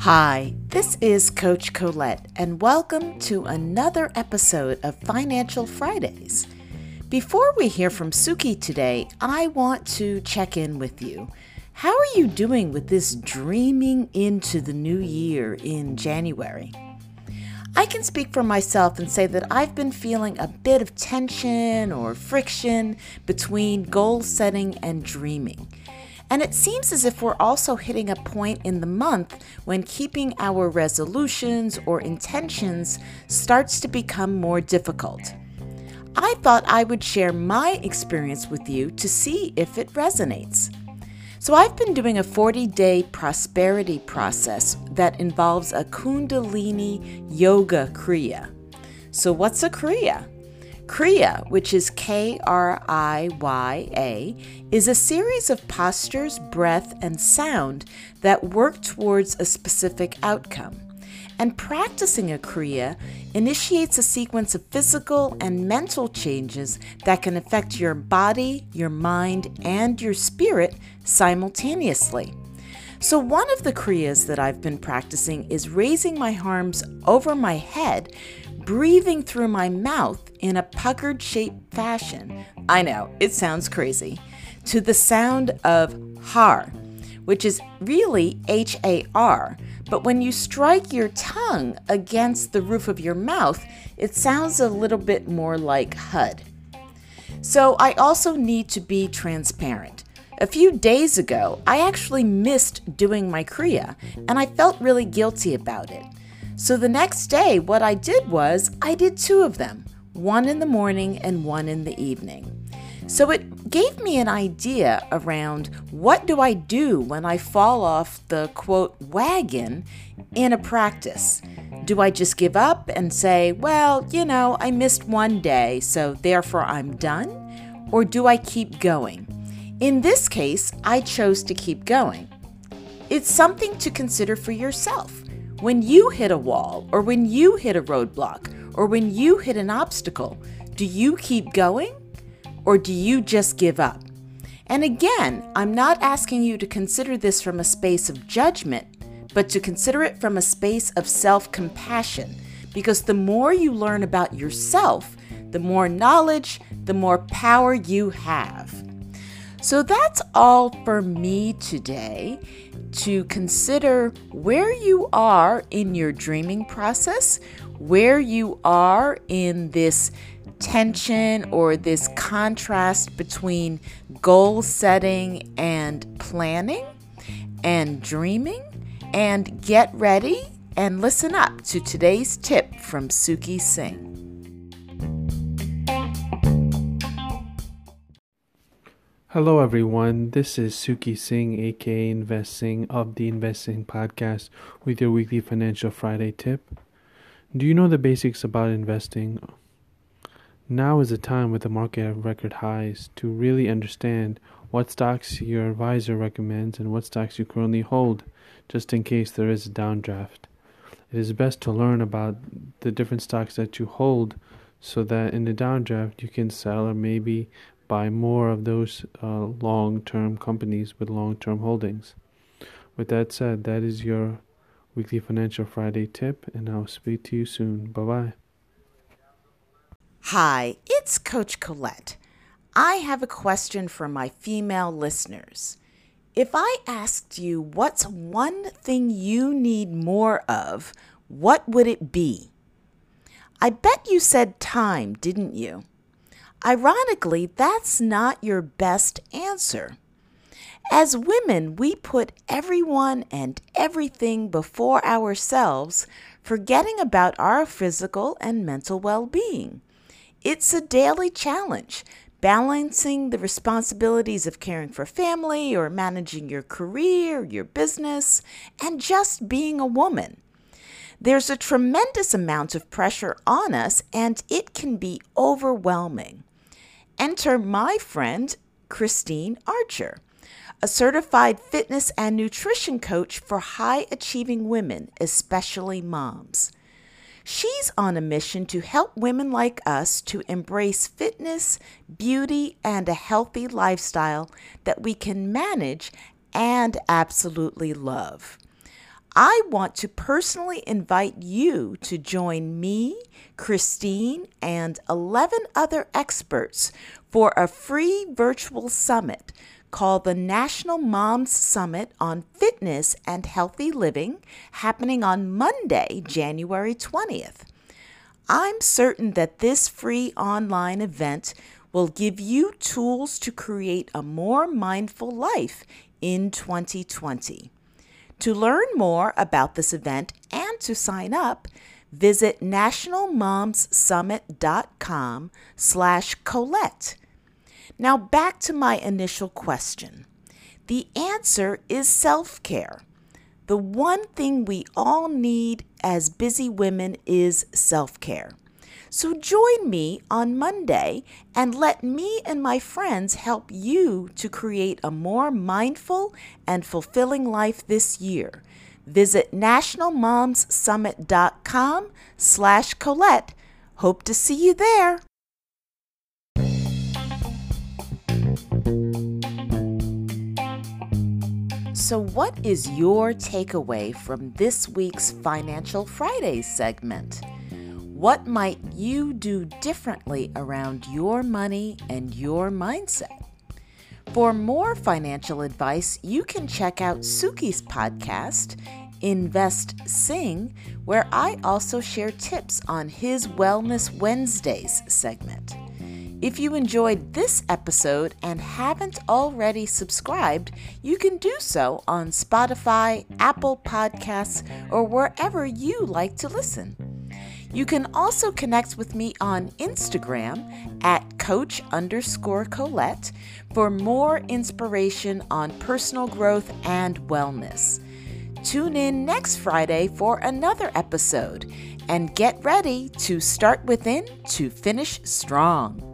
Hi, this is Coach Colette, and welcome to another episode of Financial Fridays. Before we hear from Suki today, I want to check in with you. How are you doing with this dreaming into the new year in January? I can speak for myself and say that I've been feeling a bit of tension or friction between goal setting and dreaming. And it seems as if we're also hitting a point in the month when keeping our resolutions or intentions starts to become more difficult. I thought I would share my experience with you to see if it resonates. So, I've been doing a 40 day prosperity process that involves a Kundalini Yoga Kriya. So, what's a Kriya? Kriya, which is K R I Y A, is a series of postures, breath, and sound that work towards a specific outcome. And practicing a Kriya initiates a sequence of physical and mental changes that can affect your body, your mind, and your spirit simultaneously. So, one of the Kriyas that I've been practicing is raising my arms over my head, breathing through my mouth in a puckered shaped fashion. I know, it sounds crazy. To the sound of har, which is really H A R but when you strike your tongue against the roof of your mouth, it sounds a little bit more like HUD. So I also need to be transparent. A few days ago, I actually missed doing my Kriya, and I felt really guilty about it. So the next day, what I did was I did two of them, one in the morning and one in the evening. So it gave me an idea around what do I do when I fall off the quote wagon in a practice? Do I just give up and say, well, you know, I missed one day, so therefore I'm done? Or do I keep going? In this case, I chose to keep going. It's something to consider for yourself. When you hit a wall, or when you hit a roadblock, or when you hit an obstacle, do you keep going? Or do you just give up? And again, I'm not asking you to consider this from a space of judgment, but to consider it from a space of self compassion. Because the more you learn about yourself, the more knowledge, the more power you have. So that's all for me today to consider where you are in your dreaming process, where you are in this tension or this contrast between goal setting and planning and dreaming. And get ready and listen up to today's tip from Suki Singh. Hello, everyone. This is Suki Singh, aka Investing of the Investing Podcast, with your weekly Financial Friday tip. Do you know the basics about investing? Now is the time with the market at record highs to really understand what stocks your advisor recommends and what stocks you currently hold, just in case there is a downdraft. It is best to learn about the different stocks that you hold so that in the downdraft you can sell or maybe buy more of those uh, long term companies with long term holdings. With that said, that is your weekly Financial Friday tip, and I'll speak to you soon. Bye bye. Hi, it's Coach Colette. I have a question for my female listeners. If I asked you what's one thing you need more of, what would it be? I bet you said time, didn't you? Ironically, that's not your best answer. As women, we put everyone and everything before ourselves, forgetting about our physical and mental well being. It's a daily challenge, balancing the responsibilities of caring for family or managing your career, your business, and just being a woman. There's a tremendous amount of pressure on us, and it can be overwhelming. Enter my friend, Christine Archer, a certified fitness and nutrition coach for high achieving women, especially moms. She's on a mission to help women like us to embrace fitness, beauty, and a healthy lifestyle that we can manage and absolutely love. I want to personally invite you to join me, Christine, and 11 other experts for a free virtual summit called the National Moms Summit on Fitness and Healthy Living, happening on Monday, January 20th. I'm certain that this free online event will give you tools to create a more mindful life in 2020. To learn more about this event and to sign up, visit nationalmomssummit.com slash Colette. Now back to my initial question. The answer is self-care. The one thing we all need as busy women is self-care. So join me on Monday and let me and my friends help you to create a more mindful and fulfilling life this year. Visit nationalmomssummit.com slash Colette. Hope to see you there. So, what is your takeaway from this week's Financial Fridays segment? What might you do differently around your money and your mindset? For more financial advice, you can check out Suki's podcast, Invest Sing, where I also share tips on his Wellness Wednesdays segment. If you enjoyed this episode and haven't already subscribed, you can do so on Spotify, Apple Podcasts, or wherever you like to listen. You can also connect with me on Instagram at coach underscore Colette for more inspiration on personal growth and wellness. Tune in next Friday for another episode and get ready to start within to finish strong.